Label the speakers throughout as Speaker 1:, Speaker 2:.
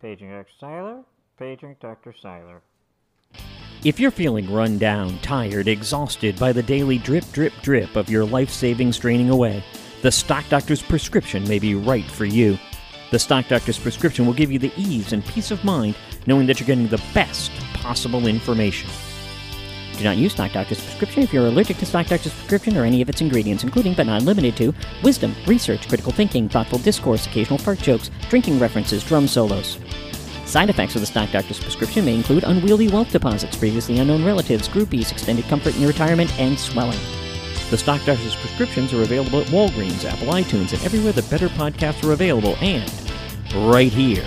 Speaker 1: Paging Dr. Seiler, paging Dr. Seiler.
Speaker 2: If you're feeling run down, tired, exhausted by the daily drip, drip, drip of your life savings draining away, the Stock Doctor's prescription may be right for you. The Stock Doctor's prescription will give you the ease and peace of mind knowing that you're getting the best possible information. Do not use Stock Doctor's prescription if you're allergic to Stock Doctor's prescription or any of its ingredients, including but not limited to wisdom, research, critical thinking, thoughtful discourse, occasional fart jokes, drinking references, drum solos. Side effects of the Stock Doctor's prescription may include unwieldy wealth deposits, previously unknown relatives, groupies, extended comfort in your retirement, and swelling. The Stock Doctor's prescriptions are available at Walgreens, Apple iTunes, and everywhere the better podcasts are available, and right here.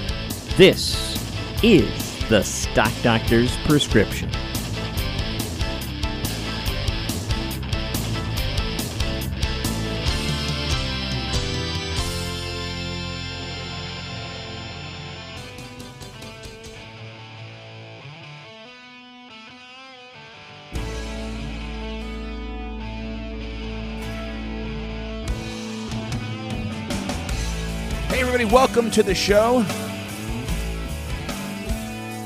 Speaker 2: This is the Stock Doctor's prescription.
Speaker 3: Welcome to the show.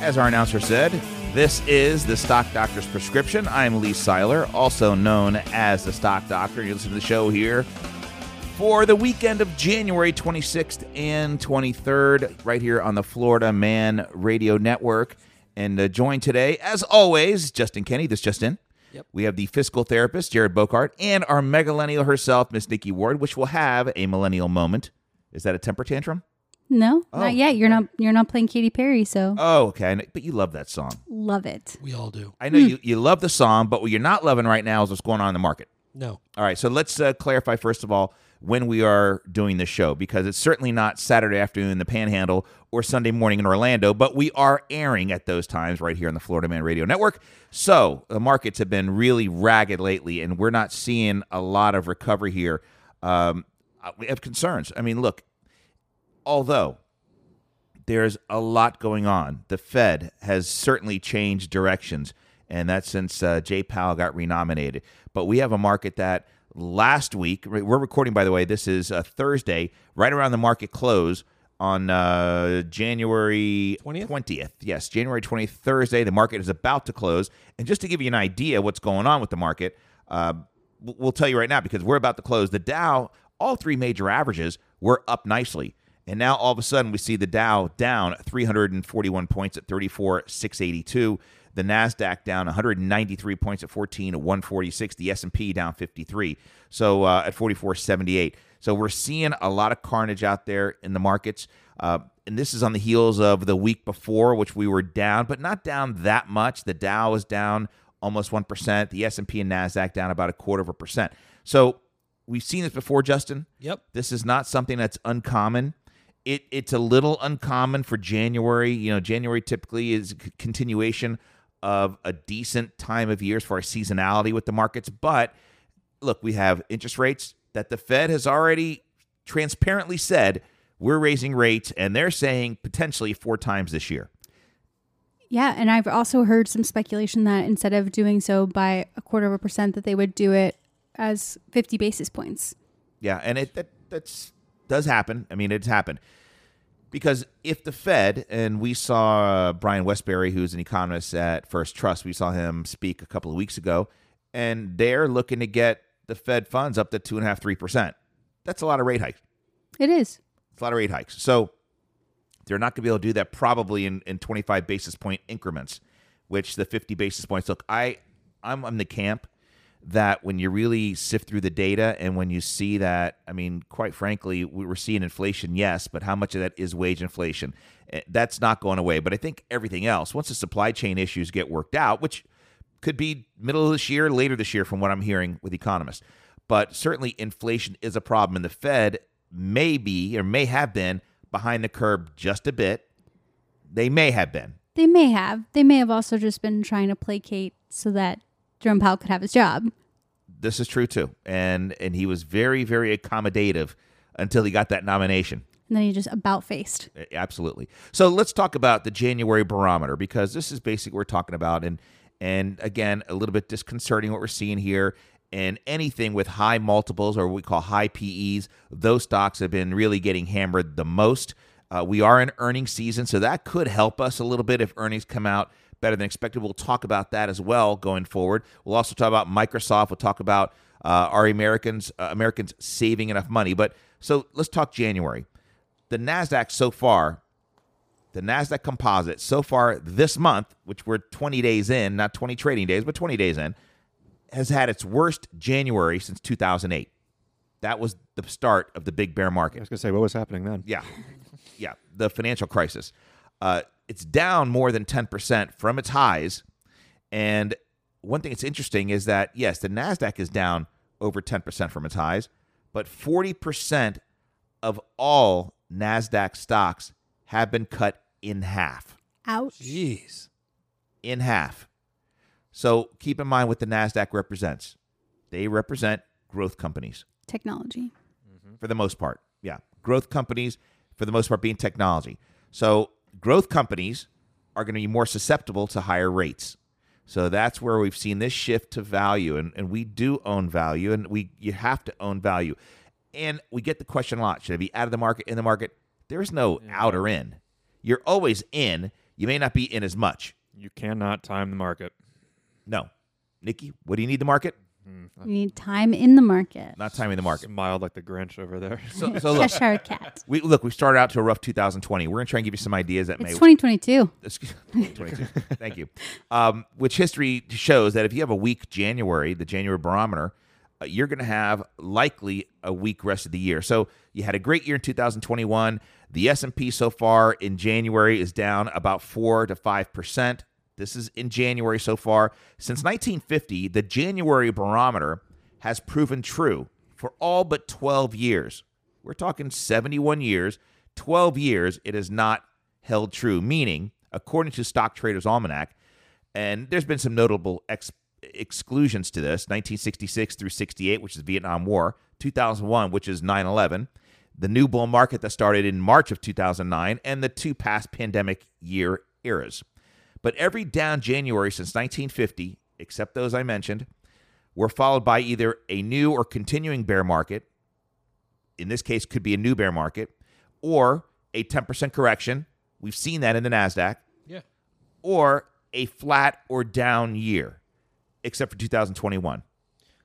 Speaker 3: As our announcer said, this is the Stock Doctor's Prescription. I'm Lee Seiler, also known as the Stock Doctor. You listen to the show here for the weekend of January 26th and 23rd, right here on the Florida Man Radio Network. And uh, joined today, as always, Justin Kenny. This just in.
Speaker 4: Yep.
Speaker 3: We have the fiscal therapist, Jared Bocart, and our megalennial herself, Miss Nikki Ward, which will have a millennial moment. Is that a temper tantrum?
Speaker 5: No,
Speaker 3: Oh,
Speaker 5: not yet. You're not. You're not playing Katy Perry, so
Speaker 3: Oh, okay. Know- But you love that song.
Speaker 5: love it.
Speaker 4: We all do.
Speaker 3: I know you, you love the song, but what you're not loving right now is what's going on in the market.
Speaker 4: No.
Speaker 3: All right, so let's uh, clarify first of all when we are doing the show because it's certainly not Saturday afternoon in the Panhandle or Sunday morning in Orlando, but we are airing at those times right here on the Florida Man Radio Network. So the markets have been really ragged lately, and we're not seeing a lot of recovery here. Um, uh, we have concerns. I mean, look, although there's a lot going on. The Fed has certainly changed directions, and that's since uh, Jay Powell got renominated. But we have a market that last week, we're recording, by the way, this is uh, Thursday, right around the market close on uh, January
Speaker 4: 20th?
Speaker 3: 20th. Yes, January 20th, Thursday. The market is about to close. And just to give you an idea what's going on with the market, uh, we'll tell you right now because we're about to close. The Dow, all three major averages were up nicely. And now all of a sudden we see the Dow down 341 points at 34,682. The Nasdaq down 193 points at 14 at 146. The S&P down 53. So uh, at 44.78. So we're seeing a lot of carnage out there in the markets. Uh, and this is on the heels of the week before, which we were down, but not down that much. The Dow is down almost one percent. The S and P and Nasdaq down about a quarter of a percent. So we've seen this before, Justin.
Speaker 4: Yep.
Speaker 3: This is not something that's uncommon. It it's a little uncommon for January. You know, January typically is a continuation of a decent time of year as far as seasonality with the markets. But look, we have interest rates that the Fed has already transparently said we're raising rates, and they're saying potentially four times this year.
Speaker 5: Yeah, and I've also heard some speculation that instead of doing so by a quarter of a percent, that they would do it as 50 basis points.
Speaker 3: Yeah, and it that that's does happen. I mean, it's happened because if the Fed and we saw uh, Brian Wesbury, who's an economist at First Trust, we saw him speak a couple of weeks ago, and they're looking to get the Fed funds up to two and a half, three percent. That's a lot of rate hikes.
Speaker 5: It is.
Speaker 3: It's a lot of rate hikes. So they're not going to be able to do that probably in, in 25 basis point increments, which the 50 basis points. Look, I I'm on the camp that when you really sift through the data and when you see that, I mean, quite frankly, we are seeing inflation, yes, but how much of that is wage inflation? Eh, That's not going away. But I think everything else, once the supply chain issues get worked out, which could be middle of this year, later this year, from what I'm hearing with economists. But certainly, inflation is a problem, and the Fed may be or may have been behind the curve just a bit. They may have been.
Speaker 5: They may have. They may have also just been trying to placate so that Jerome Powell could have his job.
Speaker 3: This is true too, and and he was very very accommodative until he got that nomination.
Speaker 5: And then he just about faced.
Speaker 3: Absolutely. So let's talk about the January barometer because this is basically what we're talking about, and and again a little bit disconcerting what we're seeing here. And anything with high multiples or what we call high PEs, those stocks have been really getting hammered the most. Uh, we are in earnings season, so that could help us a little bit if earnings come out better than expected. We'll talk about that as well going forward. We'll also talk about Microsoft. We'll talk about uh, our Americans uh, Americans saving enough money. But so let's talk January. The Nasdaq so far, the Nasdaq Composite so far this month, which we're 20 days in, not 20 trading days, but 20 days in, has had its worst January since 2008. That was the start of the big bear market.
Speaker 4: I was gonna say what was happening then.
Speaker 3: Yeah, yeah, the financial crisis. Uh, it's down more than ten percent from its highs, and one thing that's interesting is that yes, the Nasdaq is down over ten percent from its highs, but forty percent of all Nasdaq stocks have been cut in half.
Speaker 5: Ouch.
Speaker 6: Jeez.
Speaker 3: In half. So keep in mind what the Nasdaq represents. They represent growth companies
Speaker 5: Technology.
Speaker 3: for the most part. Yeah. Growth companies, for the most part, being technology. So, growth companies are going to be more susceptible to higher rates. So that's where we've seen this shift to value, and, and we do own value, and we you have to own value. And we get the question a lot: Should I be out of the market, in the market? There's no out or in. You're always in. You may not be in as much.
Speaker 4: You cannot time the market.
Speaker 3: No, Nikki, what do you need the market?
Speaker 5: We need time in the market.
Speaker 3: Not timing the market.
Speaker 4: Smiled like the Grinch over there.
Speaker 3: So, so look,
Speaker 5: Cheshire cat.
Speaker 3: we look. We started out to a rough 2020. We're going to try and give you some ideas that
Speaker 5: It's
Speaker 3: may
Speaker 5: 2022.
Speaker 3: Excuse- 22. Thank you. Um, which history shows that if you have a weak January, the January barometer, uh, you're going to have likely a weak rest of the year. So you had a great year in 2021. The S&P so far in January is down about 4 to 5%. This is in January so far. Since 1950, the January barometer has proven true for all but 12 years. We're talking 71 years, 12 years it has not held true, meaning, according to Stock Traders Almanac, and there's been some notable ex- exclusions to this 1966 through 68, which is Vietnam War, 2001, which is 9 11, the new bull market that started in March of 2009, and the two past pandemic year eras. But every down January since 1950, except those I mentioned, were followed by either a new or continuing bear market, in this case, could be a new bear market, or a 10% correction. We've seen that in the NASDAQ,
Speaker 6: Yeah.
Speaker 3: or a flat or down year, except for 2021.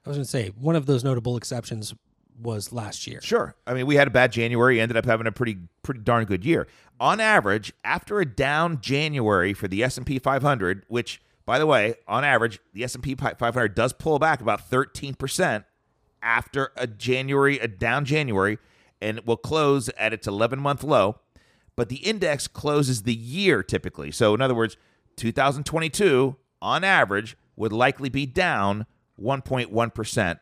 Speaker 6: I was going to say one of those notable exceptions was last year.
Speaker 3: Sure. I mean, we had a bad January, ended up having a pretty pretty darn good year. On average, after a down January for the S&P 500, which by the way, on average, the S&P 500 does pull back about 13% after a January a down January and it will close at its 11-month low, but the index closes the year typically. So in other words, 2022 on average would likely be down 1.1%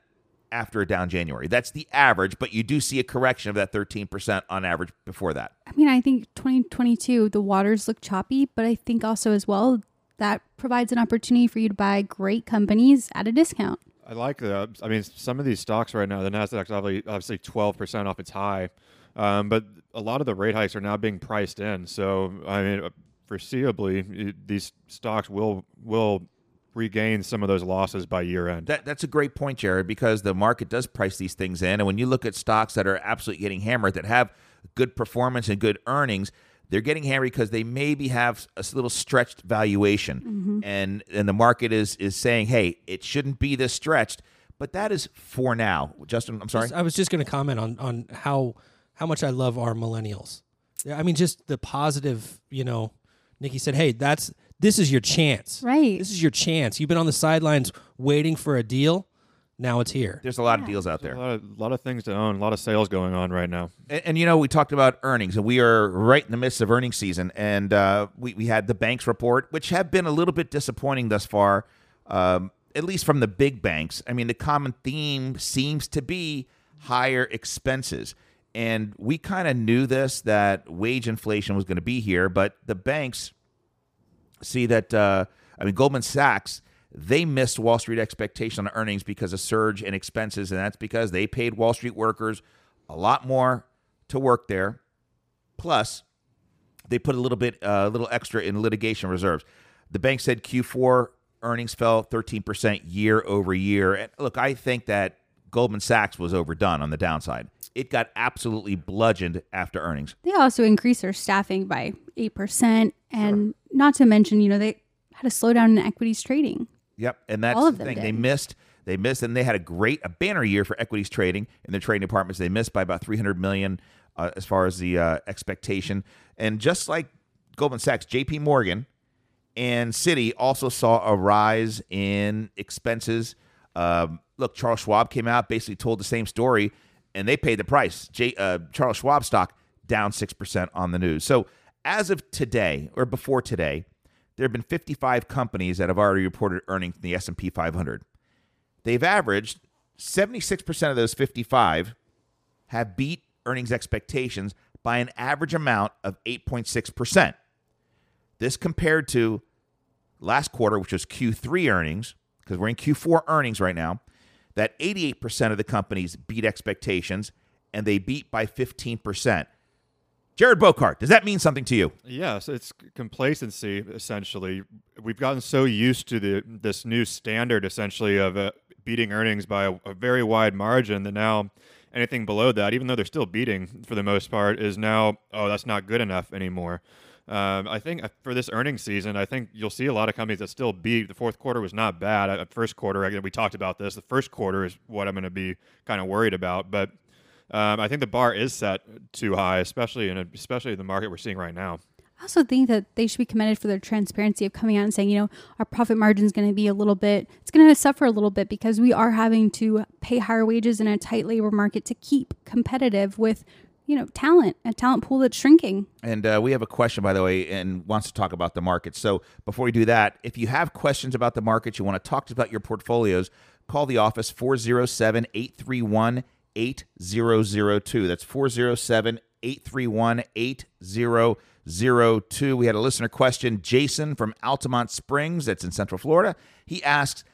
Speaker 3: after a down January. That's the average, but you do see a correction of that 13% on average before that.
Speaker 5: I mean, I think 2022, the waters look choppy, but I think also as well that provides an opportunity for you to buy great companies at a discount.
Speaker 4: I like that. I mean, some of these stocks right now, the Nasdaq's obviously obviously twelve percent off its high, um, but a lot of the rate hikes are now being priced in. So I mean, foreseeably, these stocks will will regain some of those losses by year end.
Speaker 3: That, that's a great point, Jared, because the market does price these things in. And when you look at stocks that are absolutely getting hammered, that have good performance and good earnings, they're getting hammered because they maybe have a little stretched valuation. Mm-hmm. And and the market is is saying, hey, it shouldn't be this stretched. But that is for now. Justin, I'm sorry.
Speaker 6: I was just going to comment on on how how much I love our millennials. Yeah, I mean, just the positive. You know, Nikki said, "Hey, that's this is your chance.
Speaker 5: Right.
Speaker 6: This is your chance. You've been on the sidelines waiting for a deal. Now it's here."
Speaker 3: There's a lot of deals out
Speaker 4: There's
Speaker 3: there.
Speaker 4: a lot of, lot of things to own, a lot of sales going on right now.
Speaker 3: And, and you know, we talked about earnings, and we are right in the midst of earnings season. And uh, we, we had the banks report, which have been a little bit disappointing thus far, um, at least from the big banks. I mean, the common theme seems to be higher expenses. And we kind of knew this that wage inflation was going to be here, but the banks see that uh, I mean Goldman Sachs they missed Wall Street expectation on earnings because of surge in expenses, and that's because they paid Wall Street workers a lot more to work there. Plus, they put a little bit a little extra in litigation reserves. The bank said Q4 earnings fell 13% year over year. And look, I think that Goldman Sachs was overdone on the downside. It got absolutely bludgeoned after earnings.
Speaker 5: They also increased their staffing by 8%. And not to mention, you know, they had a slowdown in equities trading.
Speaker 3: Yep, and that's
Speaker 5: All of
Speaker 3: the
Speaker 5: them
Speaker 3: thing. They missed. They missed, and they had a great, a banner year for equities trading in their trading departments. They missed by about three hundred million uh, as far as the uh, expectation. And just like Goldman Sachs, J.P. Morgan and Citi also saw a rise in expenses. Um, look, Charles Schwab came out, basically told the same story, and they paid the price. J, uh, Charles Schwab stock down 6% on the news. So, as of today or before today, there have been 55 companies that have already reported earnings in the S&P 500. They've averaged 76% of those 55 have beat earnings expectations by an average amount of 8.6%. This compared to last quarter, which was Q3 earnings, because we're in Q4 earnings right now, that 88% of the companies beat expectations and they beat by 15%. Jared Bocart, does that mean something to you?
Speaker 4: Yes, it's complacency essentially. We've gotten so used to the this new standard essentially of uh, beating earnings by a, a very wide margin that now anything below that, even though they're still beating for the most part, is now oh that's not good enough anymore. Um, I think uh, for this earnings season, I think you'll see a lot of companies that still beat. The fourth quarter was not bad. Uh, First quarter, we talked about this. The first quarter is what I'm going to be kind of worried about, but. Um, I think the bar is set too high, especially in a, especially the market we're seeing right now.
Speaker 5: I also think that they should be commended for their transparency of coming out and saying, you know, our profit margin is going to be a little bit, it's going to suffer a little bit because we are having to pay higher wages in a tight labor market to keep competitive with, you know, talent, a talent pool that's shrinking.
Speaker 3: And uh, we have a question, by the way, and wants to talk about the market. So before we do that, if you have questions about the market, you want to talk about your portfolios, call the office 407 831 8002. That's 407 831 8002. We had a listener question, Jason from Altamonte Springs, that's in Central Florida. He asks,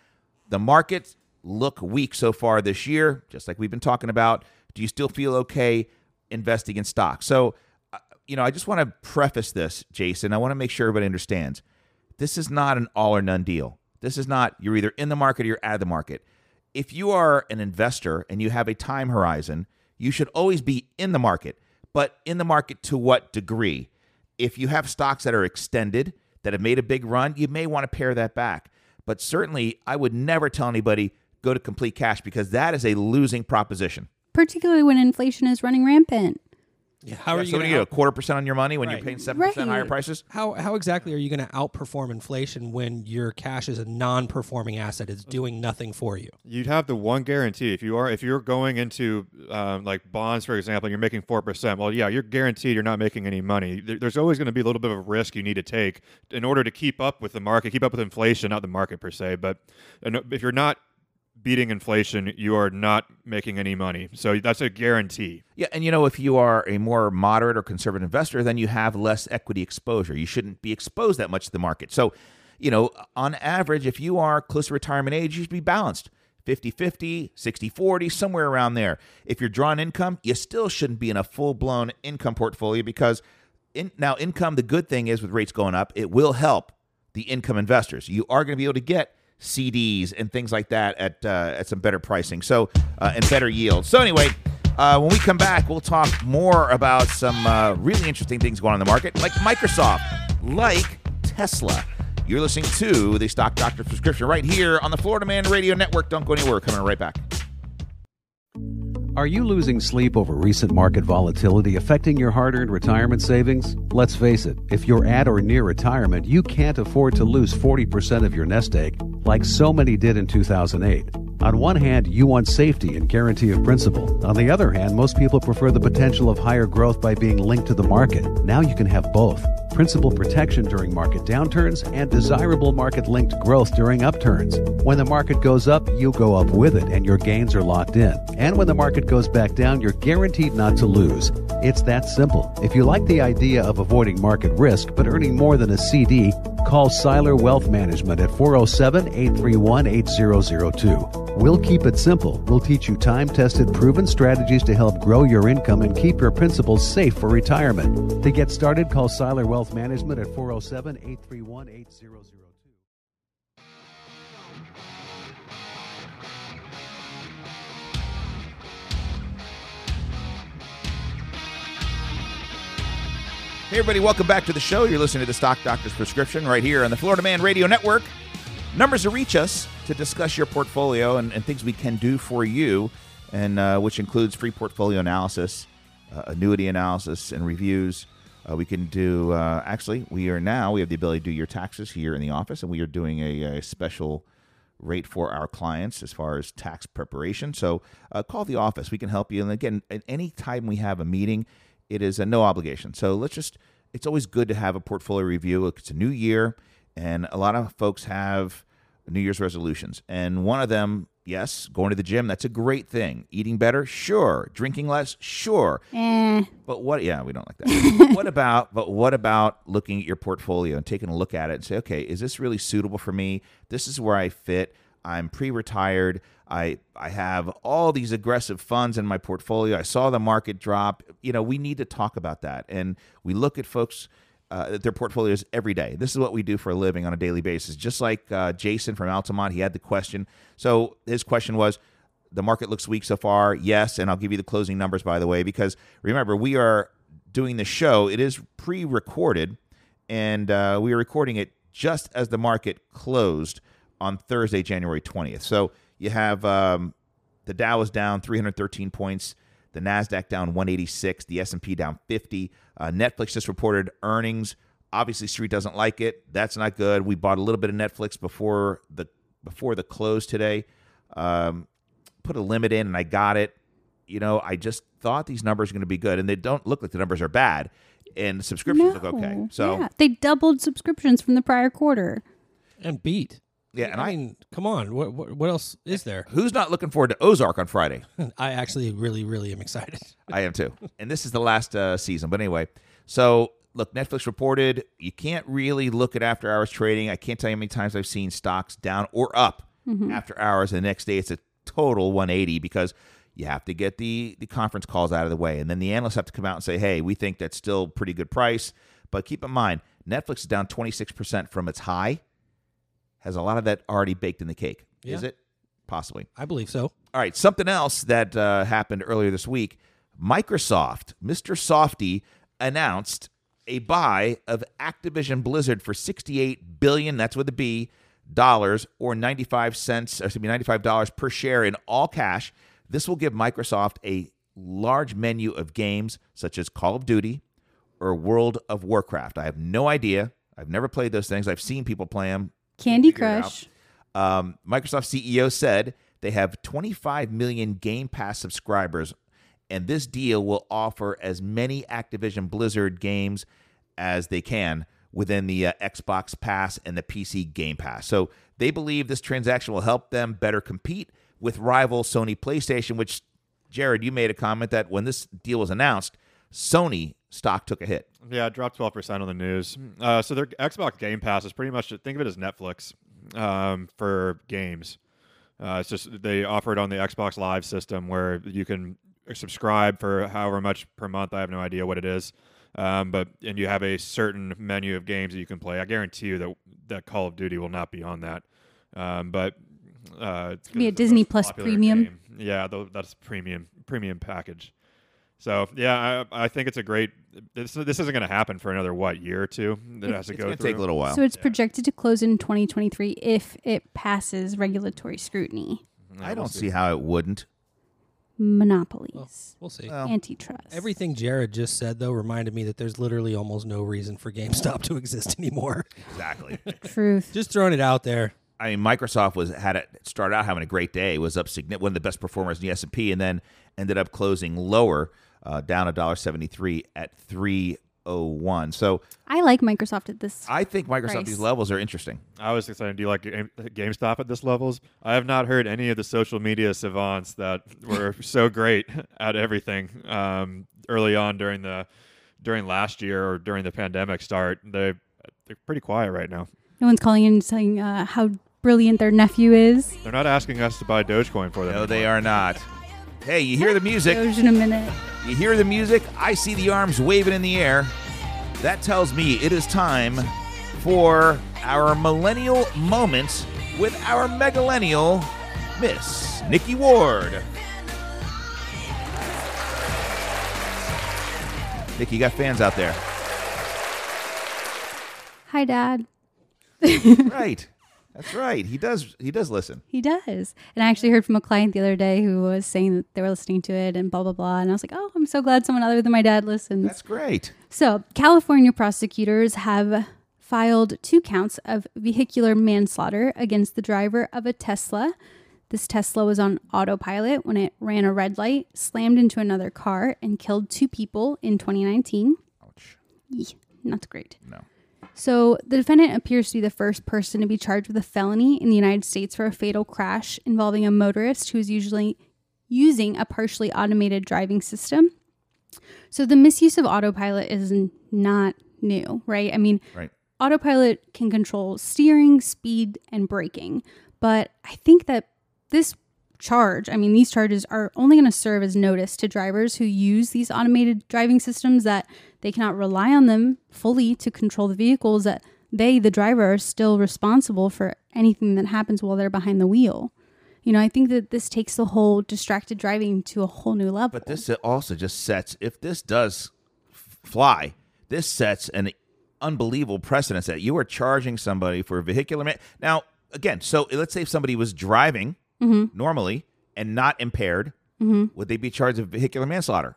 Speaker 3: The markets look weak so far this year, just like we've been talking about. Do you still feel okay investing in stocks? So, uh, you know, I just want to preface this, Jason. I want to make sure everybody understands this is not an all or none deal. This is not you're either in the market or you're out of the market. If you are an investor and you have a time horizon, you should always be in the market, but in the market to what degree? If you have stocks that are extended, that have made a big run, you may want to pare that back. But certainly, I would never tell anybody go to complete cash because that is a losing proposition.
Speaker 5: Particularly when inflation is running rampant.
Speaker 6: Yeah, how are
Speaker 3: Yeah,
Speaker 6: you
Speaker 3: so
Speaker 6: going to
Speaker 3: you get a quarter percent on your money when you're paying seven percent higher prices?
Speaker 6: how how exactly are you going to outperform inflation when your cash is a non-performing asset? It's doing nothing for you.
Speaker 4: You'd have the one guarantee if you are if you're going into um, like bonds, for example, and you're making four percent. Well, yeah, you're guaranteed you're not making any money. There, there's always going to be a little bit of a risk you need to take in order to keep up with the market, keep up with inflation, not the market per se. But uh, if you're not beating inflation, you are not making any money. So that's a guarantee.
Speaker 3: Yeah, and you know, if you are a more moderate or conservative investor, then you have less equity exposure. You shouldn't be exposed that much to the market. So, you know, on average, if you are close to retirement age, you should be balanced 50 50, 60 40, somewhere around there. If you're drawing income, you still shouldn't be in a full blown income portfolio because in, now, income, the good thing is with rates going up, it will help the income investors. You are going to be able to get CDs and things like that at uh, at some better pricing. So uh, and better yield. So anyway, uh, when we come back, we'll talk more about some uh, really interesting things going on in the market, like Microsoft, like Tesla. You're listening to the Stock Doctor Prescription right here on the Florida Man Radio Network. Don't go anywhere. Coming right back.
Speaker 7: Are you losing sleep over recent market volatility affecting your hard earned retirement savings? Let's face it, if you're at or near retirement, you can't afford to lose 40% of your nest egg, like so many did in 2008. On one hand, you want safety and guarantee of principal. On the other hand, most people prefer the potential of higher growth by being linked to the market. Now you can have both principal protection during market downturns and desirable market linked growth during upturns. When the market goes up, you go up with it and your gains are locked in. And when the market goes back down, you're guaranteed not to lose. It's that simple. If you like the idea of avoiding market risk but earning more than a CD, call Seiler Wealth Management at 407 831 8002. We'll keep it simple. We'll teach you time tested, proven strategies to help grow your income and keep your principals safe for retirement. To get started, call Seiler Wealth Management at 407 831 8002.
Speaker 3: Hey, everybody, welcome back to the show. You're listening to the Stock Doctor's Prescription right here on the Florida Man Radio Network. Numbers to reach us to discuss your portfolio and, and things we can do for you, and uh, which includes free portfolio analysis, uh, annuity analysis, and reviews. Uh, we can do, uh, actually, we are now, we have the ability to do your taxes here in the office, and we are doing a, a special rate for our clients as far as tax preparation. So uh, call the office. We can help you. And again, at any time we have a meeting, it is a no obligation. So let's just, it's always good to have a portfolio review. It's a new year, and a lot of folks have New Year's resolutions. And one of them, yes, going to the gym, that's a great thing. Eating better, sure. Drinking less, sure.
Speaker 5: Eh.
Speaker 3: But what? Yeah, we don't like that. what about? But what about looking at your portfolio and taking a look at it and say, okay, is this really suitable for me? This is where I fit. I'm pre-retired. I I have all these aggressive funds in my portfolio. I saw the market drop. You know, we need to talk about that. And we look at folks uh, their portfolios every day. This is what we do for a living on a daily basis. Just like uh, Jason from Altamonte, he had the question. So his question was, the market looks weak so far. Yes, and I'll give you the closing numbers by the way, because remember we are doing the show. It is pre-recorded, and uh, we are recording it just as the market closed on Thursday, January twentieth. So you have um, the Dow is down 313 points. The Nasdaq down 186. The S&P down 50. Uh, Netflix just reported earnings. Obviously, Street doesn't like it. That's not good. We bought a little bit of Netflix before the before the close today. Um, put a limit in, and I got it. You know, I just thought these numbers are going to be good, and they don't look like the numbers are bad. And subscriptions look okay. So
Speaker 5: yeah. they doubled subscriptions from the prior quarter.
Speaker 6: and beat.
Speaker 3: Yeah, and
Speaker 6: I
Speaker 3: I,
Speaker 6: mean, come on. What, what what else is there?
Speaker 3: who's not looking forward to Ozark on Friday?
Speaker 6: I actually really really am excited.
Speaker 3: I am too. And this is the last uh, season. But anyway, so look, Netflix reported you can't really look at after hours trading. I can't tell you how many times I've seen stocks down or up after hours. And the next day, it's a total 180 because you have to get the, the conference calls out of the way. And then the analysts have to come out and say, hey, we think that's still pretty good price. But keep in mind, Netflix is down 26% from its high. Has a lot of that already baked in the cake. Is it? Possibly.
Speaker 6: I believe so.
Speaker 3: All right, something else that uh, happened earlier this week Microsoft, Mr. Softy, announced a buy of Activision Blizzard for 68 billion, that's with a B, dollars or 95 cents, or excuse me, $95 per share in all cash. This will give Microsoft a large menu of games such as Call of Duty or World of Warcraft. I have no idea. I've never played those things. I've seen people play them.
Speaker 5: Candy
Speaker 3: figure it out.
Speaker 5: Crush.
Speaker 3: Um, Microsoft CEO said they have 25 million Game Pass subscribers, and this deal will offer as many Activision Blizzard games as they can within the uh, Xbox Pass and the PC Game Pass. So they believe this transaction will help them better compete with rival Sony PlayStation, which, Jared, you made a comment that when this deal was announced, Sony stock took a hit.
Speaker 4: Yeah, it dropped 12% on the news. Uh, so their Xbox Game Pass is pretty much, think of it as Netflix um, for games. Uh, it's just they offer it on the Xbox Live system where you can subscribe for however much per month. I have no idea what it is. Um, but and you have a certain menu of games that you can play. I guarantee you that that Call of Duty will not be on that. Um, but uh, it's
Speaker 5: Be a
Speaker 4: 'cause it's the
Speaker 5: Disney Plus Premium.
Speaker 4: game. Yeah, tho- that's premium premium package. So yeah, I, I think it's a great. This this isn't going to happen for another what year or two. That has to
Speaker 3: It's
Speaker 4: go
Speaker 3: going
Speaker 4: through.
Speaker 3: take a little while.
Speaker 5: So it's projected to close in 2023 if it passes regulatory scrutiny. Mm-hmm.
Speaker 3: I don't see how it wouldn't.
Speaker 5: Monopolies.
Speaker 6: We'll see.
Speaker 3: Well,
Speaker 5: Antitrust.
Speaker 6: Everything Jared just said though reminded me that there's literally almost no reason for GameStop to exist anymore.
Speaker 3: exactly.
Speaker 5: Truth.
Speaker 6: just throwing it out there.
Speaker 3: I mean, Microsoft was had it started out having a great day. Was up significant, one of the best performers in the S and P, and then ended up closing lower, uh, down a dollar seventy three at three oh one. So
Speaker 5: I like Microsoft at this.
Speaker 3: I think Microsoft
Speaker 5: Price.
Speaker 3: these levels are interesting.
Speaker 4: I was saying, do you like GameStop at this levels? I have not heard any of the social media savants that were so great at everything um, early on during the during last year or during the pandemic start. They they're pretty quiet right now.
Speaker 5: no one's calling in and saying uh, how brilliant their nephew is.
Speaker 4: They're not asking us to buy Dogecoin for them.
Speaker 3: No, they are not. Hey, you hear the music?
Speaker 5: In a minute.
Speaker 3: You hear the music? I see the arms waving in the air. That tells me it is time for our millennial moments with our megalennial, Miss Nikki Ward. Nikki, you got fans out there.
Speaker 5: Hi, Dad.
Speaker 3: right. That's right. He does. He does listen.
Speaker 5: He does. And I actually heard from a client the other day who was saying that they were listening to it and blah, blah, blah. And I was like, oh, I'm so glad someone other than my dad listens.
Speaker 3: That's great.
Speaker 5: So, California prosecutors have filed two counts of vehicular manslaughter against the driver of a Tesla. This Tesla was on autopilot when it ran a red light, slammed into another car, and killed two people in 2019.
Speaker 3: Ouch.
Speaker 5: Not great.
Speaker 3: No.
Speaker 5: So, the defendant appears to be the first person to be charged with a felony in the United States for a fatal crash involving a motorist who is usually using a partially automated driving system. So, the misuse of autopilot is not new, right? I mean,
Speaker 3: Right.
Speaker 5: autopilot can control steering, speed, and braking. But I think that this charge, I mean, these charges are only going to serve as notice to drivers who use these automated driving systems that they cannot rely on them fully to control the vehicles, that they, the driver, are still responsible for anything that happens while they're behind the wheel. You know, I think that this takes the whole distracted driving to a whole new level.
Speaker 3: But this also just sets. If this does fly, this sets an unbelievable precedence that you are charging somebody for vehicular. Man- now, again, so let's say if somebody was driving
Speaker 5: Mm-hmm.
Speaker 3: normally and not impaired, would they be charged with vehicular manslaughter?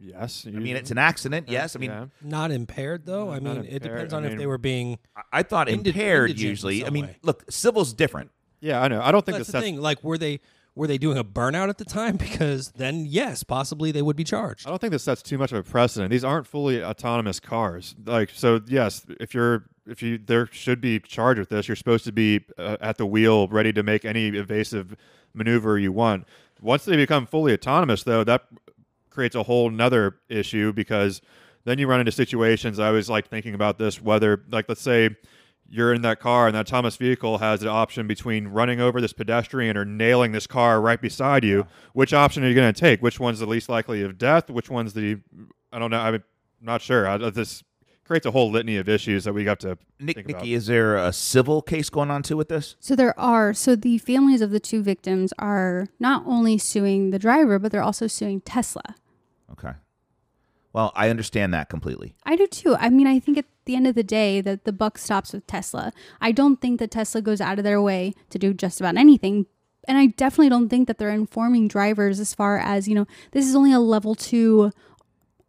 Speaker 4: Yes.
Speaker 3: I mean, it's an accident. Yes. I mean,
Speaker 4: yeah.
Speaker 6: Not impaired though. I
Speaker 4: Not
Speaker 6: mean, it
Speaker 4: impaired,
Speaker 6: depends
Speaker 4: I
Speaker 6: on if they were being.
Speaker 3: I- I thought
Speaker 6: Indi-
Speaker 3: impaired usually. I mean,
Speaker 6: way.
Speaker 3: look, civil's different.
Speaker 4: yeah, I know. I don't think
Speaker 6: That's the
Speaker 4: sets
Speaker 6: thing. Like, were they were they doing a burnout at the time? Because then, yes, possibly they would be charged.
Speaker 4: I don't think this sets too much of a precedent. These aren't fully autonomous cars. Like so, yes, if you're if you there should be charged with this, you're supposed to be uh, at the wheel, ready to make any evasive maneuver you want. Once they become fully autonomous, though, that creates a whole nother issue because then you run into situations. I always like thinking about this. Whether like let's say you're in that car and that autonomous vehicle has the option between running over this pedestrian or nailing this car right beside you. Which option are you going to take? Which one's the least likely of death? Which one's the I don't know. I'm not sure. I, this creates a whole litany of issues that we got to
Speaker 3: Nick,
Speaker 4: think about.
Speaker 3: Nikki, is there a civil case going on too with this?
Speaker 5: So there are. So the families of the two victims are not only suing the driver, but they're also suing Tesla.
Speaker 3: Okay. Well, I understand that completely.
Speaker 5: I do too. I mean, I think at the end of the day that the buck stops with Tesla. I don't think that Tesla goes out of their way to do just about anything. And I definitely don't think that they're informing drivers as far as, you know, this is only a level 2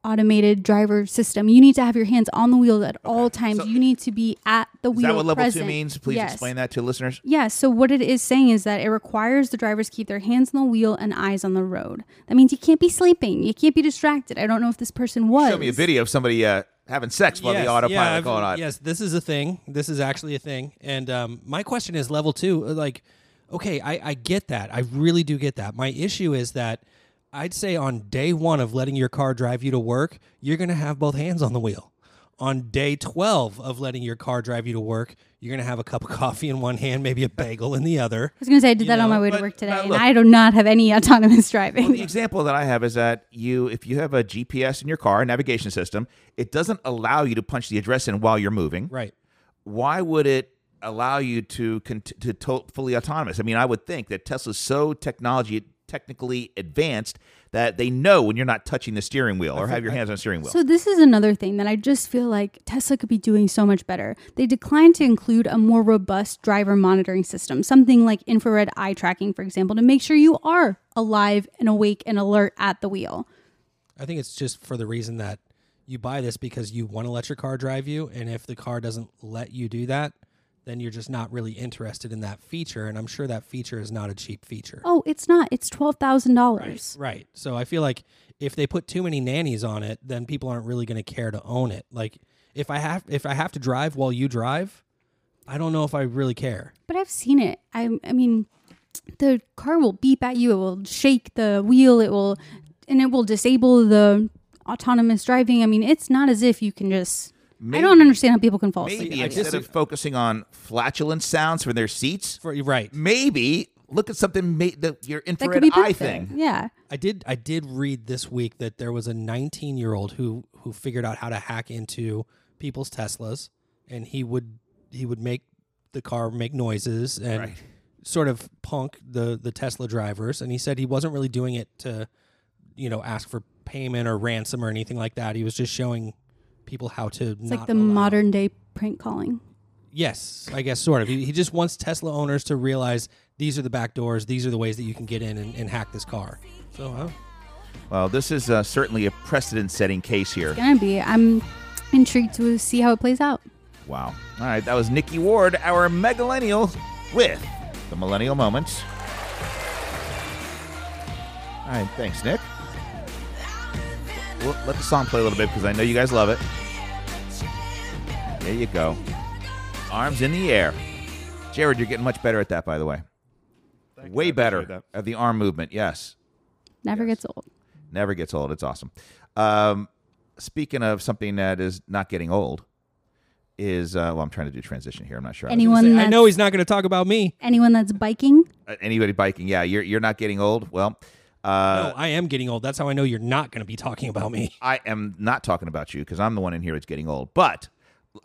Speaker 5: automated driver system. You need to have your hands on the wheel at all times.
Speaker 3: So-
Speaker 5: you need to be at the wheel.
Speaker 3: Is that what level
Speaker 5: present.
Speaker 3: two means? Please
Speaker 5: Yes.
Speaker 3: explain that to listeners.
Speaker 5: Yeah, so what it is saying is that it requires the drivers keep their hands on the wheel and eyes on the road. That means you can't be sleeping. You can't be distracted. I don't know if this person was.
Speaker 3: Show me a video of somebody uh, having sex while the autopilot
Speaker 6: yeah, I've-
Speaker 3: going on.
Speaker 6: Yes, this is a thing. This is actually a thing. And um, my question is level two. uh, Like, okay, I, I get that. I really do get that. My issue is that I'd say on day one of letting your car drive you to work, you're going to have both hands on the wheel. On day 12 of letting your car drive you to work, you're going to have a cup of coffee in one hand, maybe a bagel in the other.
Speaker 5: I was going to say I did
Speaker 6: You
Speaker 5: that on my way
Speaker 3: but-
Speaker 5: to work today,
Speaker 3: but
Speaker 5: and I do not have any autonomous driving.
Speaker 3: Well, the example that I have is that you, if you have a GPS in your car, a navigation system, it doesn't allow you to punch the address in while you're moving.
Speaker 6: Right.
Speaker 3: Why would it allow you to cont- to to- fully autonomous? I mean, I would think that Tesla's so technology technically advanced that they know when you're not touching the steering wheel or have your hands on the steering wheel.
Speaker 5: So this is another thing that I just feel like Tesla could be doing so much better. They declined to include a more robust driver monitoring system, something like infrared eye tracking, for example, to make sure you are alive and awake and alert at the wheel.
Speaker 6: I think it's just for the reason that you buy this because you want to let your car drive you, and if the car doesn't let you do that, then you're just not really interested in that feature. And I'm sure that feature is not a cheap feature.
Speaker 5: Oh, it's not. It's twelve thousand dollars.
Speaker 6: Right. So I feel like if they put too many nannies on it, then people aren't really going to care to own it. Like if I have if I have to drive while you drive, I don't know if I really care.
Speaker 5: But I've seen it. I, I mean, the car will beep at you. It will shake the wheel. It will, and it will disable the autonomous driving. I mean, it's not as if you can just. I don't understand how people can fall asleep.
Speaker 3: Maybe
Speaker 6: I
Speaker 3: instead
Speaker 6: dis-
Speaker 3: of focusing on flatulent sounds from their seats,
Speaker 6: For, right.
Speaker 3: maybe look at something ma- the, your
Speaker 5: That could
Speaker 3: infrared
Speaker 5: be
Speaker 3: eye thing.
Speaker 5: Yeah.
Speaker 6: I did I did read this week that there was a 19 year old who who figured out how to hack into people's Teslas, and he would he would make the car make noises and
Speaker 3: Right.
Speaker 6: sort of punk the the Tesla drivers. And he said he wasn't really doing it to, you know, ask for payment or ransom or anything like that. He was just showing people how to.
Speaker 5: It's
Speaker 6: not
Speaker 5: like the
Speaker 6: allow-
Speaker 5: modern day prank calling.
Speaker 6: Yes, I guess sort of. He, he just wants Tesla owners to realize these are the back doors. These are the ways that you can get in and, and hack this car. So uh,
Speaker 3: Well, this is uh, certainly a precedent-setting case here.
Speaker 5: It's Gonna be. I'm intrigued to see how it plays out.
Speaker 3: Wow. All right, that was Nikki Ward, our megalennial, with the Millennial Moments. All right, thanks, Nick. We'll let the song play a little bit because I know you guys love it. There you go. Arms in the air. Jared, you're getting much better at that, by the way.
Speaker 4: Thanks, I
Speaker 3: Way better
Speaker 4: that.
Speaker 3: at the arm movement. Yes.
Speaker 5: Never gets old.
Speaker 3: Never gets old. It's awesome. Um, speaking of something that is not getting old, is uh, well, I'm trying to do transition here. I'm not sure. how to do
Speaker 5: Anyone
Speaker 6: say, I know he's not going to talk about me.
Speaker 5: anyone that's biking.
Speaker 3: Uh, anybody biking yeah you're you're not getting old well uh
Speaker 6: no, I am getting old. That's how I know you're not going to be talking about me.
Speaker 3: i am not talking about you because i'm the one in here that's getting old but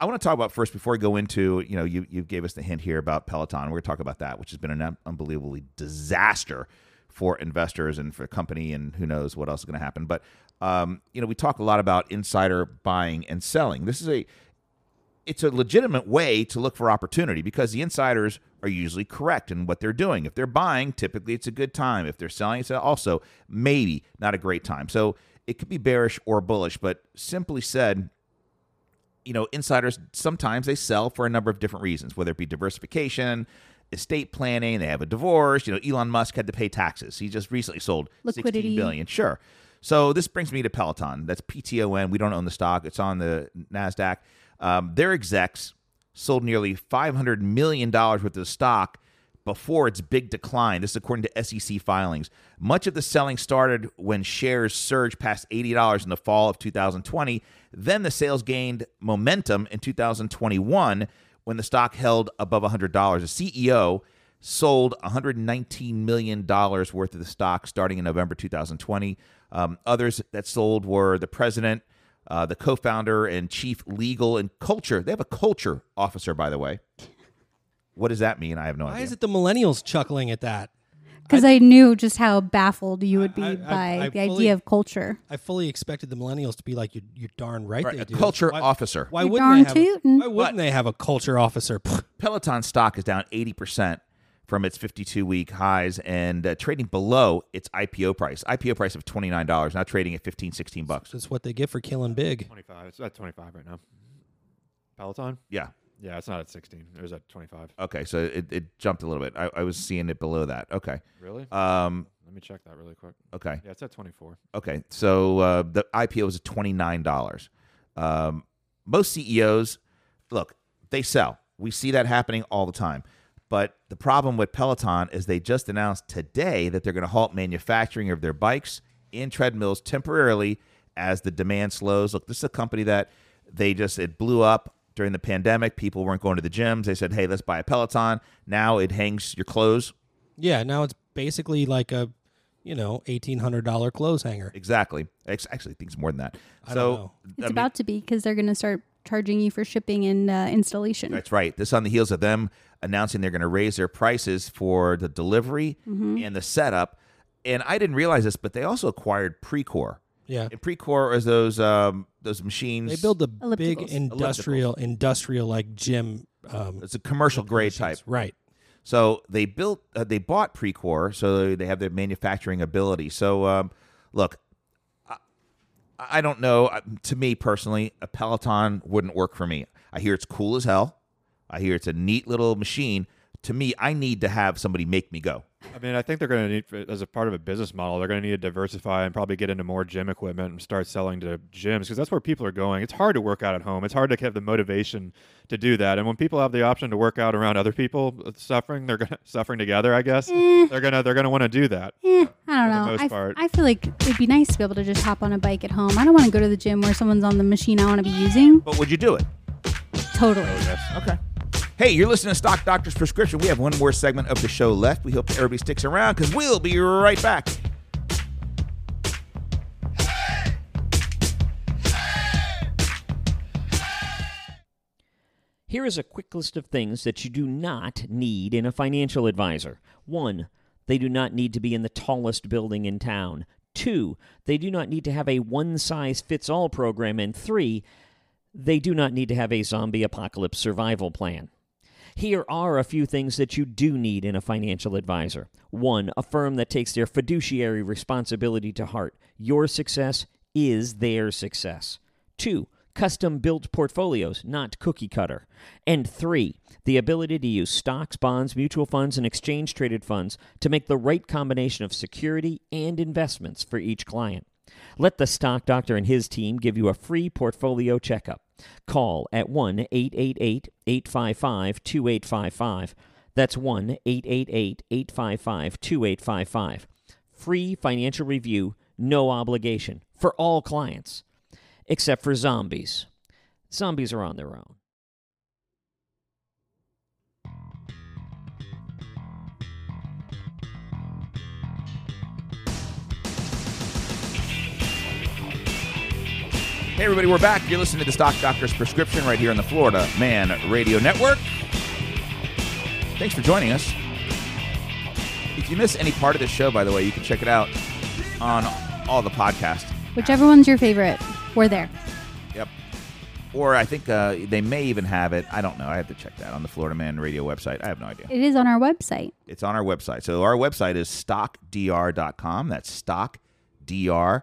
Speaker 3: i want to talk about first before we go into you know you you gave us the hint here about peloton we're going to talk about that which has been an unbelievably disaster for investors and for the company and who knows what else is going to happen but um you know we talk a lot about insider buying and selling this is a it's a legitimate way to look for opportunity because the insiders are usually correct in what they're doing. If they're buying, typically it's a good time. If they're selling, it's also maybe not a great time. So it could be bearish or bullish, but simply said, you know, insiders sometimes they sell for a number of different reasons, whether it be diversification, estate planning, they have a divorce. You know, Elon Musk had to pay taxes. He just recently sold
Speaker 5: Liquidity.
Speaker 3: 16 billion. Sure. So this brings me to Peloton. That's PTON. We don't own the stock. It's on the Nasdaq. Um, their execs sold nearly 500 million dollars worth of stock before its big decline. This is according to SEC filings. Much of the selling started when shares surged past $80 in the fall of 2020. Then the sales gained momentum in 2021 when the stock held above $100. The CEO sold $119 million worth of the stock starting in November 2020. Um, others that sold were the president, uh, the co founder, and chief legal and culture. They have a culture officer, by the way. What does that mean? I have no
Speaker 6: Why
Speaker 3: idea.
Speaker 6: Why is it the millennials chuckling at that?
Speaker 5: Because I, knew just how baffled you would be
Speaker 6: I- I-
Speaker 5: by
Speaker 6: I
Speaker 5: the
Speaker 6: fully-
Speaker 5: idea of culture.
Speaker 6: I fully expected the millennials to be like, "You're, you're darn right,
Speaker 3: Right,
Speaker 6: they
Speaker 3: a
Speaker 6: do."
Speaker 3: culture
Speaker 6: why,
Speaker 3: officer.
Speaker 6: Why
Speaker 5: You're
Speaker 6: wouldn't
Speaker 5: darn
Speaker 6: they have? A, why wouldn't they have a culture officer?
Speaker 3: Peloton stock is down 80% from its 52 week highs and uh, trading below its IPO price. IPO price of $29, now trading at 15, 16 bucks.
Speaker 6: That's what they get for killing big.
Speaker 4: 25. It's at 25 right now. Peloton?
Speaker 3: Yeah.
Speaker 4: Yeah, it's not at 16. It was at 25.
Speaker 3: Okay. So it, it jumped a little bit. I, I was seeing it below that. Okay.
Speaker 4: Really?
Speaker 3: Um,
Speaker 4: Let me check that really quick.
Speaker 3: okay.
Speaker 4: Yeah, it's at 24.
Speaker 3: Okay, so uh, the IPO was at twenty nine dollars. Um, most CEOs, look, they sell. We see that happening all the time. But the problem with Peloton is they just announced today that they're going to halt manufacturing of their bikes and treadmills temporarily as the demand slows. Look, this is a company that they just it blew up during the pandemic. People weren't going to the gyms. They said, "Hey, let's buy a Peloton." Now it hangs your clothes.
Speaker 6: Yeah, now it's basically like a, you know, eighteen hundred dollar clothes hanger.
Speaker 3: Exactly. Ex- Actually, I think it's more than that.
Speaker 6: I
Speaker 3: so
Speaker 6: don't know.
Speaker 5: It's
Speaker 3: I mean-
Speaker 5: about to be because they're going to start charging you for shipping and uh, installation.
Speaker 3: That's right. This on the heels of them announcing they're going to raise their prices for the delivery
Speaker 5: Mm-hmm.
Speaker 3: and the setup. And I didn't realize this, but they also acquired Precor.
Speaker 6: Yeah,
Speaker 3: And Precor is those um, those machines.
Speaker 6: they build the big industrial, industrial like gym. Um,
Speaker 3: It's a commercial grade type.
Speaker 6: right?
Speaker 3: So they built, uh, they bought Precor, so they have their manufacturing ability. So um, look, I, I don't know. To me personally, a Peloton wouldn't work for me. I hear it's cool as hell. I hear it's a neat little machine. To me, I need to have somebody make me go.
Speaker 4: I mean, I think they're going to need, as a part of a business model, they're going to need to diversify and probably get into more gym equipment and start selling to gyms because that's where people are going. It's hard to work out at home. It's hard to have the motivation to do that. And when people have the option to work out around other people suffering, they're going to suffering together. I guess they're gonna they're gonna want to do that.
Speaker 5: Eh, I don't know.
Speaker 4: most
Speaker 5: I, f-
Speaker 4: part.
Speaker 5: I feel like it'd be nice to be able to just hop on a bike at home. I don't want to go to the gym where someone's on the machine I want to be using.
Speaker 3: But would you do it?
Speaker 5: Totally.
Speaker 3: Okay. Hey, you're listening to Stock Doctor's Prescription. We have one more segment of the show left. We hope everybody sticks around because we'll be right back.
Speaker 2: Here is a quick list of things that you do not need in a financial advisor. 1. They do not need to be in the tallest building in town. 2. They do not need to have a one size fits all program. And 3. they do not need to have a zombie apocalypse survival plan. Here are a few things that you do need in a financial advisor. One, a firm that takes their fiduciary responsibility to heart. Your success is their success. Two, custom built portfolios, not cookie cutter. And three, the ability to use stocks, bonds, mutual funds, and exchange traded funds to make the right combination of security and investments for each client. Let the stock doctor and his team give you a free portfolio checkup. Call at 1 888 855 2855. That's 1 888 855 2855. Free financial review, no obligation, for all clients, except for zombies. Zombies are on their own.
Speaker 3: Hey, everybody, we're back. You're listening to the Stock Doctor's Prescription right here on the Florida Man Radio Network. Thanks for joining us. If you miss any part of this show, by the way, you can check it out on all the podcasts.
Speaker 5: Whichever one's your favorite, we're there.
Speaker 3: Yep. Or I think uh, they may even have it. I don't know. I have to check that on the Florida Man Radio website. I have no idea.
Speaker 5: It is on our website.
Speaker 3: It's on our website. So our website is stockdr.com. That's stockdr.com.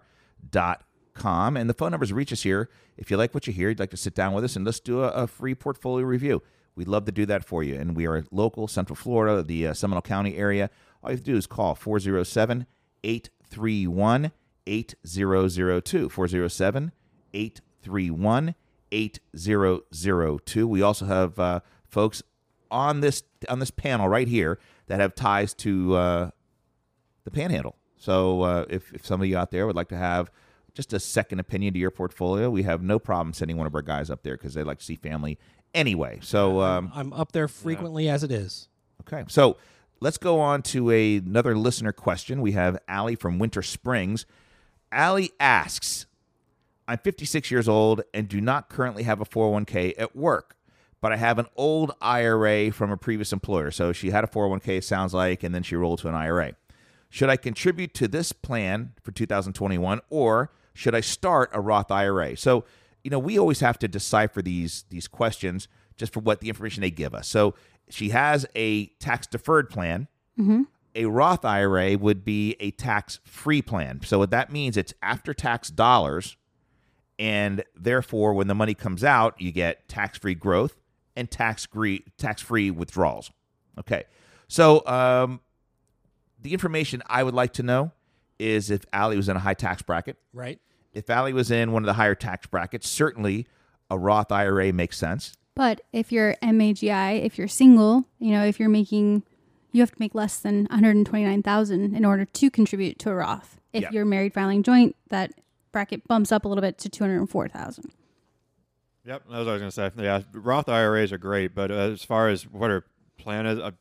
Speaker 3: And the phone numbers reach us here. If you like what you hear, you'd like to sit down with us and let's do a, a free portfolio review. We'd love to do that for you. And we are local, Central Florida, the uh, Seminole County area. All you have to do is call 407 831 8002. 407 831 8002. We also have uh, folks on this on this panel right here that have ties to uh, the Panhandle. So uh, if if some of you out there would like to have just a second opinion to your portfolio, we have no problem sending one of our guys up there because they like to see family anyway. So um,
Speaker 6: I'm up there frequently as it is.
Speaker 3: Okay, so let's go on to a, another listener question. We have Allie from Winter Springs. Allie asks, I'm 56 years old and do not currently have a 401k at work, but I have an old IRA from a previous employer. So she had a 401k, sounds like, and then she rolled to an IRA. Should I contribute to this plan for 2021 or should I start a Roth IRA? So, you know, we always have to decipher these these questions just for what the information they give us. So, she has a tax deferred plan. A Roth IRA would be a tax free plan. So, what that means it's after tax dollars and therefore when the money comes out, you get tax-free growth and tax-free tax-free withdrawals. Okay. So, um the information I would like to know is if Allie was in a high tax bracket.
Speaker 6: Right?
Speaker 3: If Allie was in one of the higher tax brackets, certainly a Roth IRA makes sense.
Speaker 5: But if you're MAGI, if you're single, you know, if you're making, you have to make less than 129,000 in order to contribute to a Roth. If
Speaker 3: Yeah.
Speaker 5: you're married filing joint, that bracket bumps up a little bit to 204,000.
Speaker 4: Yep, that's what I was going to say. Yeah, Roth IRAs are great, but uh, as far as what her plan is, uh,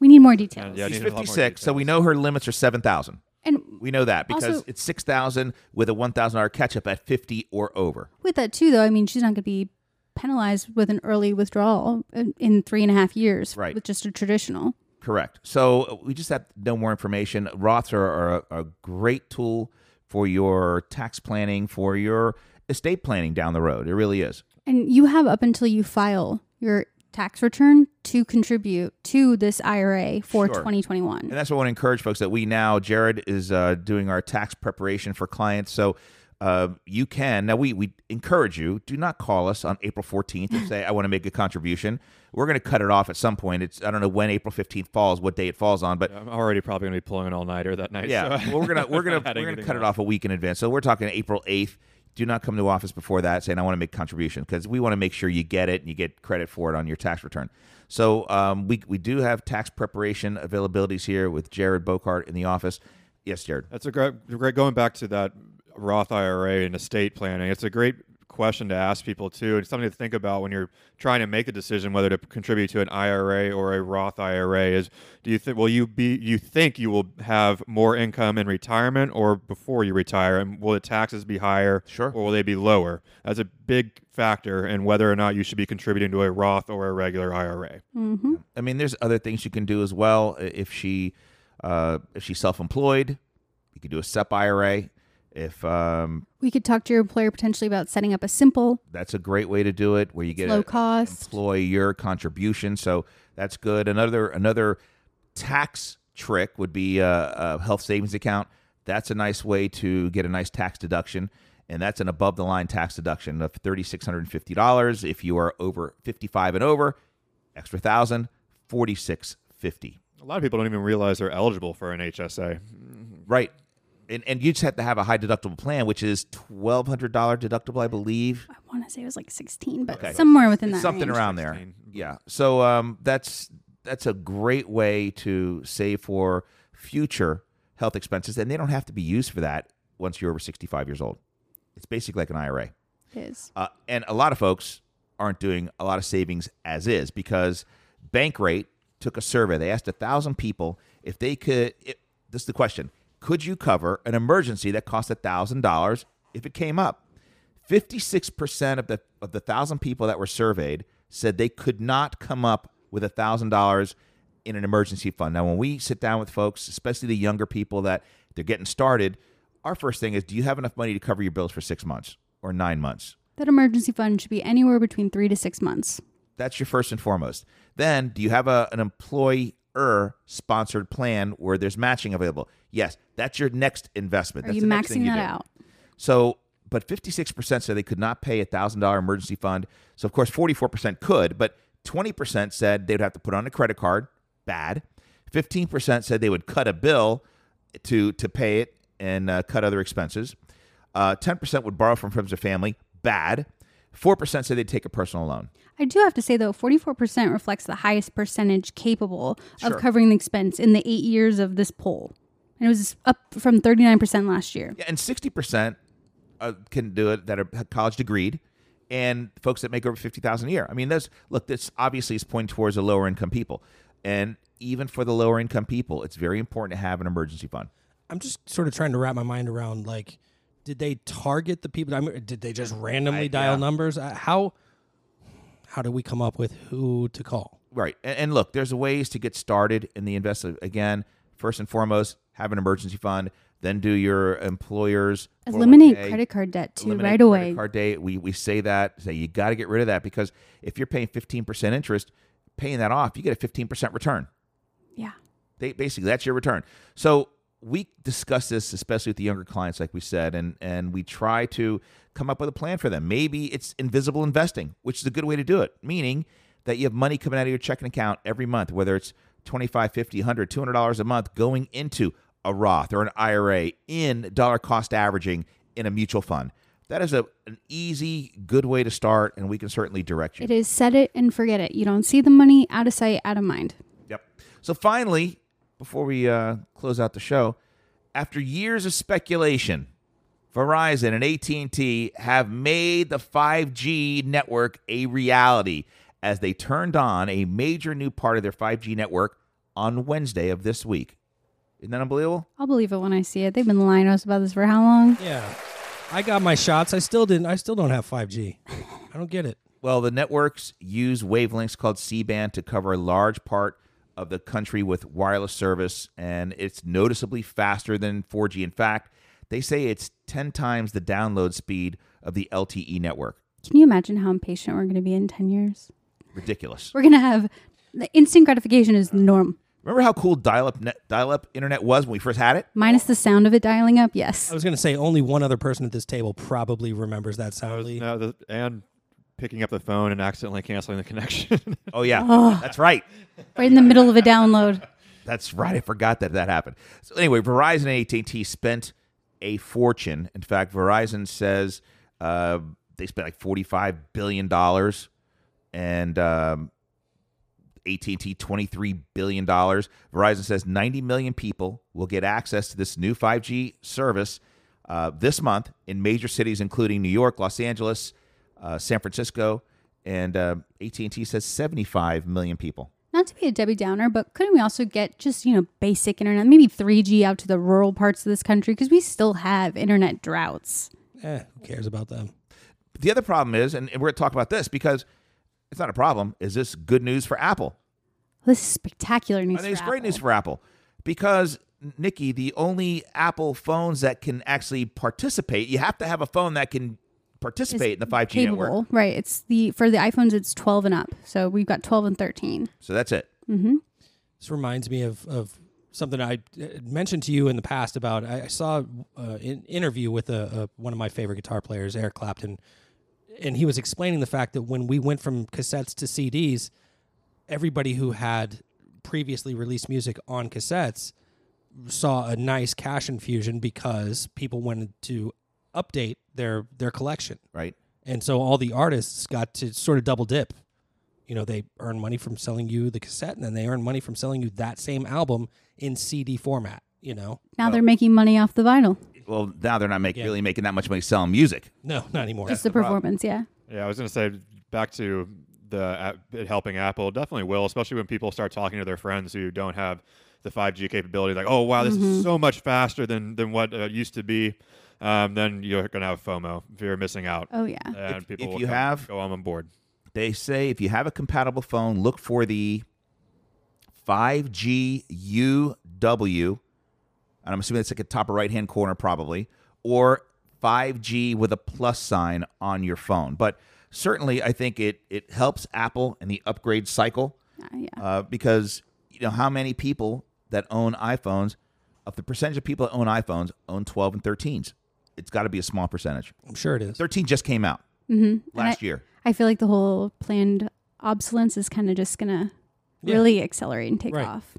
Speaker 5: We need more details.
Speaker 4: Yeah,
Speaker 3: She's
Speaker 4: need a lot more
Speaker 3: 56, so we know her limits are 7,000.
Speaker 5: And
Speaker 3: We know that because
Speaker 5: Also-
Speaker 3: it's 6,000 with a $1,000 catch up at 50 or over.
Speaker 5: with that too, though, I mean, she's not going to be penalized with an early withdrawal in- three and a half years
Speaker 3: Right.
Speaker 5: with just a traditional.
Speaker 3: Correct. So uh, we just have no more information. Roths are, are a, a great tool for your tax planning, for your estate planning down the road. It really is.
Speaker 5: And you have up until you file your tax return to contribute to this IRA for
Speaker 3: Sure.
Speaker 5: 2021.
Speaker 3: And that's what I want to encourage folks that we now, Jared is uh, doing our tax preparation for clients. So uh, you can, now we, we encourage you, do not call us on April 14th and say, I want to make a contribution. We're going to cut it off at some point. It's, I don't know when April 15th falls, what day it falls on, but
Speaker 4: I'm already probably going to be pulling an all nighter that night.
Speaker 3: yeah,
Speaker 4: so
Speaker 3: well, we're gonna we're gonna
Speaker 4: I'm
Speaker 3: we're gonna cut it off a week in advance. So we're talking April eighth. Do not come to office before that saying I want to make contribution because we want to make sure you get it and you get credit for it on your tax return. So um, we we do have tax preparation availabilities here with Jared Bocart in the office. Yes, Jared.
Speaker 4: That's a great, great. Going back to that Roth IRA and estate planning, it's a great question to ask people too, and something to think about when you're trying to make a decision whether to contribute to an IRA or a Roth IRA. Is do you think will you be you think you will have more income in retirement or before you retire, and will the taxes be higher
Speaker 3: Sure.
Speaker 4: or will they be lower? That's a big factor in whether or not you should be contributing to a Roth or a regular IRA.
Speaker 5: hmm
Speaker 3: I mean, there's other things you can do as well. If she uh, if she's self-employed, you could do a SEP IRA. If um,
Speaker 5: We could talk to your employer potentially about setting up a simple,
Speaker 3: that's a great way to do it, where you get
Speaker 5: low
Speaker 3: a
Speaker 5: cost.
Speaker 3: employer contribution. So that's good. Another another tax trick would be a, a health savings account. That's a nice way to get a nice tax deduction, and that's an above the line tax deduction of thirty six hundred and fifty dollars. If you are over fifty five and over, extra thousand, forty six fifty.
Speaker 4: A lot of people don't even realize they're eligible for an HSA.
Speaker 3: Right. And, and you just have to have a high deductible plan, which is twelve hundred dollar deductible, I believe.
Speaker 5: I want to say it was like 16, but
Speaker 3: Okay.
Speaker 5: somewhere within that
Speaker 3: something
Speaker 5: range.
Speaker 3: around there.
Speaker 4: 16.
Speaker 3: Yeah. So um, that's that's a great way to save for future health expenses, and they don't have to be used for that once you're over 65 years old. It's basically like an IRA.
Speaker 5: It is.
Speaker 3: Uh, and a lot of folks aren't doing a lot of savings as is because Bankrate took a survey. They asked a thousand people if they could. It, this is the question: Could you cover an emergency that cost a thousand dollars if it came up? Fifty-six percent of the of the thousand people that were surveyed said they could not come up with a thousand dollars in an emergency fund. Now, when we sit down with folks, especially the younger people that they're getting started, our first thing is, do you have enough money to cover your bills for six months or nine months?
Speaker 5: That emergency fund should be anywhere between three to six months.
Speaker 3: That's your first and foremost. Then, do you have a, an employer sponsored plan where there's matching available? Yes, that's your next investment.
Speaker 5: Are
Speaker 3: That's
Speaker 5: you
Speaker 3: the next thing
Speaker 5: maxing
Speaker 3: you
Speaker 5: that
Speaker 3: do.
Speaker 5: out?
Speaker 3: So, but 56% said they could not pay a $1,000 emergency fund. So, of course, 44% could, but 20% said they'd have to put on a credit card. Bad. 15% said they would cut a bill to, to pay it and uh, cut other expenses. Uh, 10% would borrow from friends or family. Bad. 4% said they'd take a personal loan.
Speaker 5: I do have to say though, 44% reflects the highest percentage capable
Speaker 3: Sure.
Speaker 5: of covering the expense in the eight years of this poll. And it was up from 39% last year.
Speaker 3: Yeah, and sixty percent uh, can do it that are college degreed, and folks that make over fifty thousand a year. I mean, this look, this obviously is pointing towards the lower income people, and even for the lower income people, it's very important to have an emergency fund.
Speaker 6: I'm just sort of trying to wrap my mind around like, did they target the people? I mean, did they just randomly
Speaker 3: I-
Speaker 6: dial
Speaker 3: yeah.
Speaker 6: numbers? Uh, how how do we come up with who to call?
Speaker 3: Right, and, and look, there's ways to get started in the investment. Again, first and foremost, have an emergency fund. Then do your employer's
Speaker 5: Eliminate
Speaker 3: 401k.
Speaker 5: credit oh card debt too
Speaker 3: eliminate
Speaker 5: right
Speaker 3: credit
Speaker 5: away.
Speaker 3: Card date. We we say that say you got to get rid of that because if you're paying 15% interest, paying that off, you get a 15% return.
Speaker 5: Yeah.
Speaker 3: They, basically, that's your return. So we discuss this, especially with the younger clients, like we said, and and we try to come up with a plan for them. Maybe it's invisible investing, which is a good way to do it, meaning that you have money coming out of your checking account every month, whether it's 25 50 100 $200 a month going into a Roth or an IRA in dollar cost averaging in a mutual fund. That is a, an easy, good way to start, and we can certainly direct you.
Speaker 5: It is set it and forget it. You don't see the money out of sight, out of mind.
Speaker 3: Yep. So finally, before we uh, close out the show, after years of speculation, Verizon and AT&T have made the 5G network a reality as they turned on a major new part of their 5G network on Wednesday of this week. Isn't that unbelievable?
Speaker 5: I'll believe it when I see it. They've been lying to us about this for how long?
Speaker 6: Yeah, I got my shots. I still didn't. I still don't have 5G. I don't get it.
Speaker 3: Well, the networks use wavelengths called C-band to cover a large part of the country with wireless service, and it's noticeably faster than 4G. In fact, they say it's 10 times the download speed of the LTE network.
Speaker 5: Can you imagine how impatient we're going to be in 10 years?
Speaker 3: Ridiculous.
Speaker 5: We're going to have the instant gratification is the norm.
Speaker 3: Remember how cool dial-up net, dial-up internet was when we first had it?
Speaker 5: Minus the sound of it dialing up, yes.
Speaker 6: I was going to say only one other person at this table probably remembers that sound. Lee.
Speaker 4: No, the, and picking up the phone and accidentally canceling the connection.
Speaker 3: Oh yeah,
Speaker 5: Oh.
Speaker 3: that's right.
Speaker 5: Right in the middle of a download.
Speaker 3: That's right. I forgot that that happened. So anyway, Verizon and AT&T spent a fortune. In fact, Verizon says uh, they spent like forty-five billion dollars, and um, AT&T twenty-three billion dollars. Verizon says ninety million people will get access to this new five G service uh, this month in major cities, including New York, Los Angeles, uh, San Francisco, and uh, AT&T says seventy-five million people.
Speaker 5: Not to be a Debbie Downer, but couldn't we also get just, you know, basic internet, maybe 3G out to the rural parts of this country? Because we still have internet droughts.
Speaker 6: Eh, who cares about them?
Speaker 3: The other problem is, and we're going to talk about this because it's not a problem, is this good news for Apple?
Speaker 5: This is spectacular news.
Speaker 3: I think it's
Speaker 5: for
Speaker 3: great news for Apple because Nikki, the only Apple phones that can actually participate. You have to have a phone that can participate in the 5G
Speaker 5: capable,
Speaker 3: network.
Speaker 5: right? It's the for the iPhones, it's 12 and up. So we've got 12 and 13.
Speaker 3: So that's it.
Speaker 6: This reminds me of, of something I uh, mentioned to you in the past about I, I saw uh, an interview with a, a, one of my favorite guitar players, Eric Clapton, and he was explaining the fact that when we went from cassettes to CDs, everybody who had previously released music on cassettes saw a nice cash infusion because people wanted to update their their collection.
Speaker 3: Right.
Speaker 6: And so all the artists got to sort of double dip. You know, they earn money from selling you the cassette and then they earn money from selling you that same album in CD format, you know?
Speaker 5: Now they're making money off the vinyl,
Speaker 3: Well, now they're not make,
Speaker 6: Yeah.
Speaker 3: really making that much money selling music.
Speaker 6: No, not anymore.
Speaker 5: just the performance. Yeah.
Speaker 4: Yeah, I was going to say back to the app, it helping Apple. Definitely will, especially when people start talking to their friends who don't have the 5G capability. Like, oh wow, this is so much faster than than what uh, it used to be. Um, then you're going to have FOMO. if you're missing out.
Speaker 5: Oh yeah.
Speaker 4: and
Speaker 3: If-
Speaker 4: people
Speaker 3: if
Speaker 4: will
Speaker 3: you
Speaker 4: come-
Speaker 3: have-
Speaker 4: go on board.
Speaker 3: They say if you have a compatible phone, look for the 5G UW. And I'm assuming it's like a top right hand corner, probably, or 5G with a plus sign on your phone. But certainly, I think it it helps Apple in the upgrade cycle
Speaker 5: Uh, yeah.
Speaker 3: uh, because you know how many people that own iPhones, of the percentage of people that own iPhones, own 12 and 13s. It's got to be a small percentage.
Speaker 6: I'm sure it is.
Speaker 3: 13 just came out
Speaker 5: Mm-hmm.
Speaker 3: last year.
Speaker 5: I feel like the whole planned obsolescence is kind of just gonna
Speaker 6: Yeah.
Speaker 5: really accelerate and take
Speaker 6: Right.
Speaker 5: off.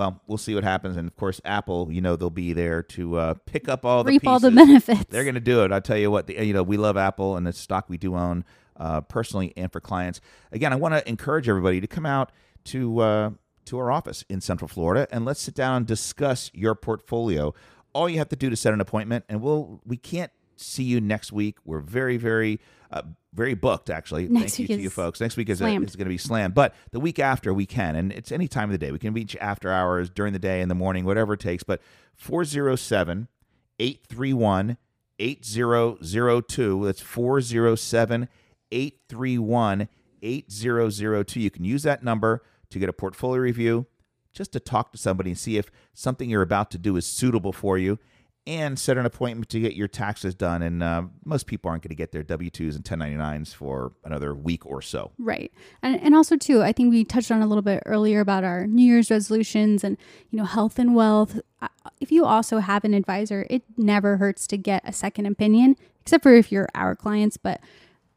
Speaker 3: Well, we'll see what happens, and of course, Apple. You know, they'll be there to uh, pick up all the
Speaker 5: Reap all the benefits.
Speaker 3: They're going to do it. I tell you what, the, you know, we love Apple, and the stock we do own uh, personally and for clients. Again, I want to encourage everybody to come out to uh, to our office in Central Florida, and let's sit down and discuss your portfolio. All you have to do to set an appointment, and we'll we can't see you next week. We're very, very, uh, very booked. Actually,
Speaker 5: Next
Speaker 3: thank you
Speaker 5: week
Speaker 3: to you
Speaker 5: is
Speaker 3: folks. Next week is, is going to be slammed, but the week after we can, and it's any time of the day. We can reach after hours, during the day, in the morning, whatever it takes. But 407 831 8002. That's 407 831 8002. You can use that number to get a portfolio review, just to talk to somebody and see if something you're about to do is suitable for you, and set an appointment to get your taxes done. And uh, most people aren't going to get their W 2s and 1099s for another week or so.
Speaker 5: Right. And and also too, I think we touched on a little bit earlier about our New Year's resolutions and you know health and wealth. If you also have an advisor, it never hurts to get a second opinion, except for if you're our clients, but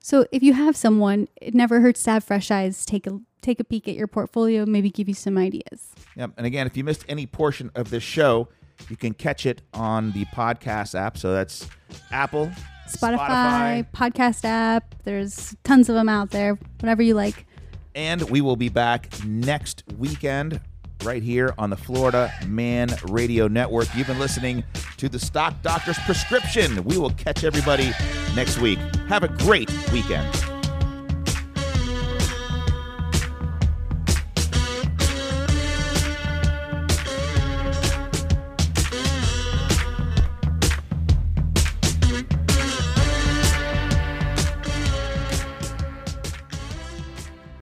Speaker 5: so if you have someone, it never hurts to have fresh eyes take a take a peek at your portfolio, maybe give you some ideas.
Speaker 3: Yep. And again, if you missed any portion of this show, you can catch it on the podcast app. So that's Apple,
Speaker 5: Spotify, podcast app, there's tons of them out there, whatever you like.
Speaker 3: and we will be back next weekend right here on the Florida Man Radio Network. You've been listening to the Stock Doctor's Prescription. We will catch everybody next week. Have a great weekend.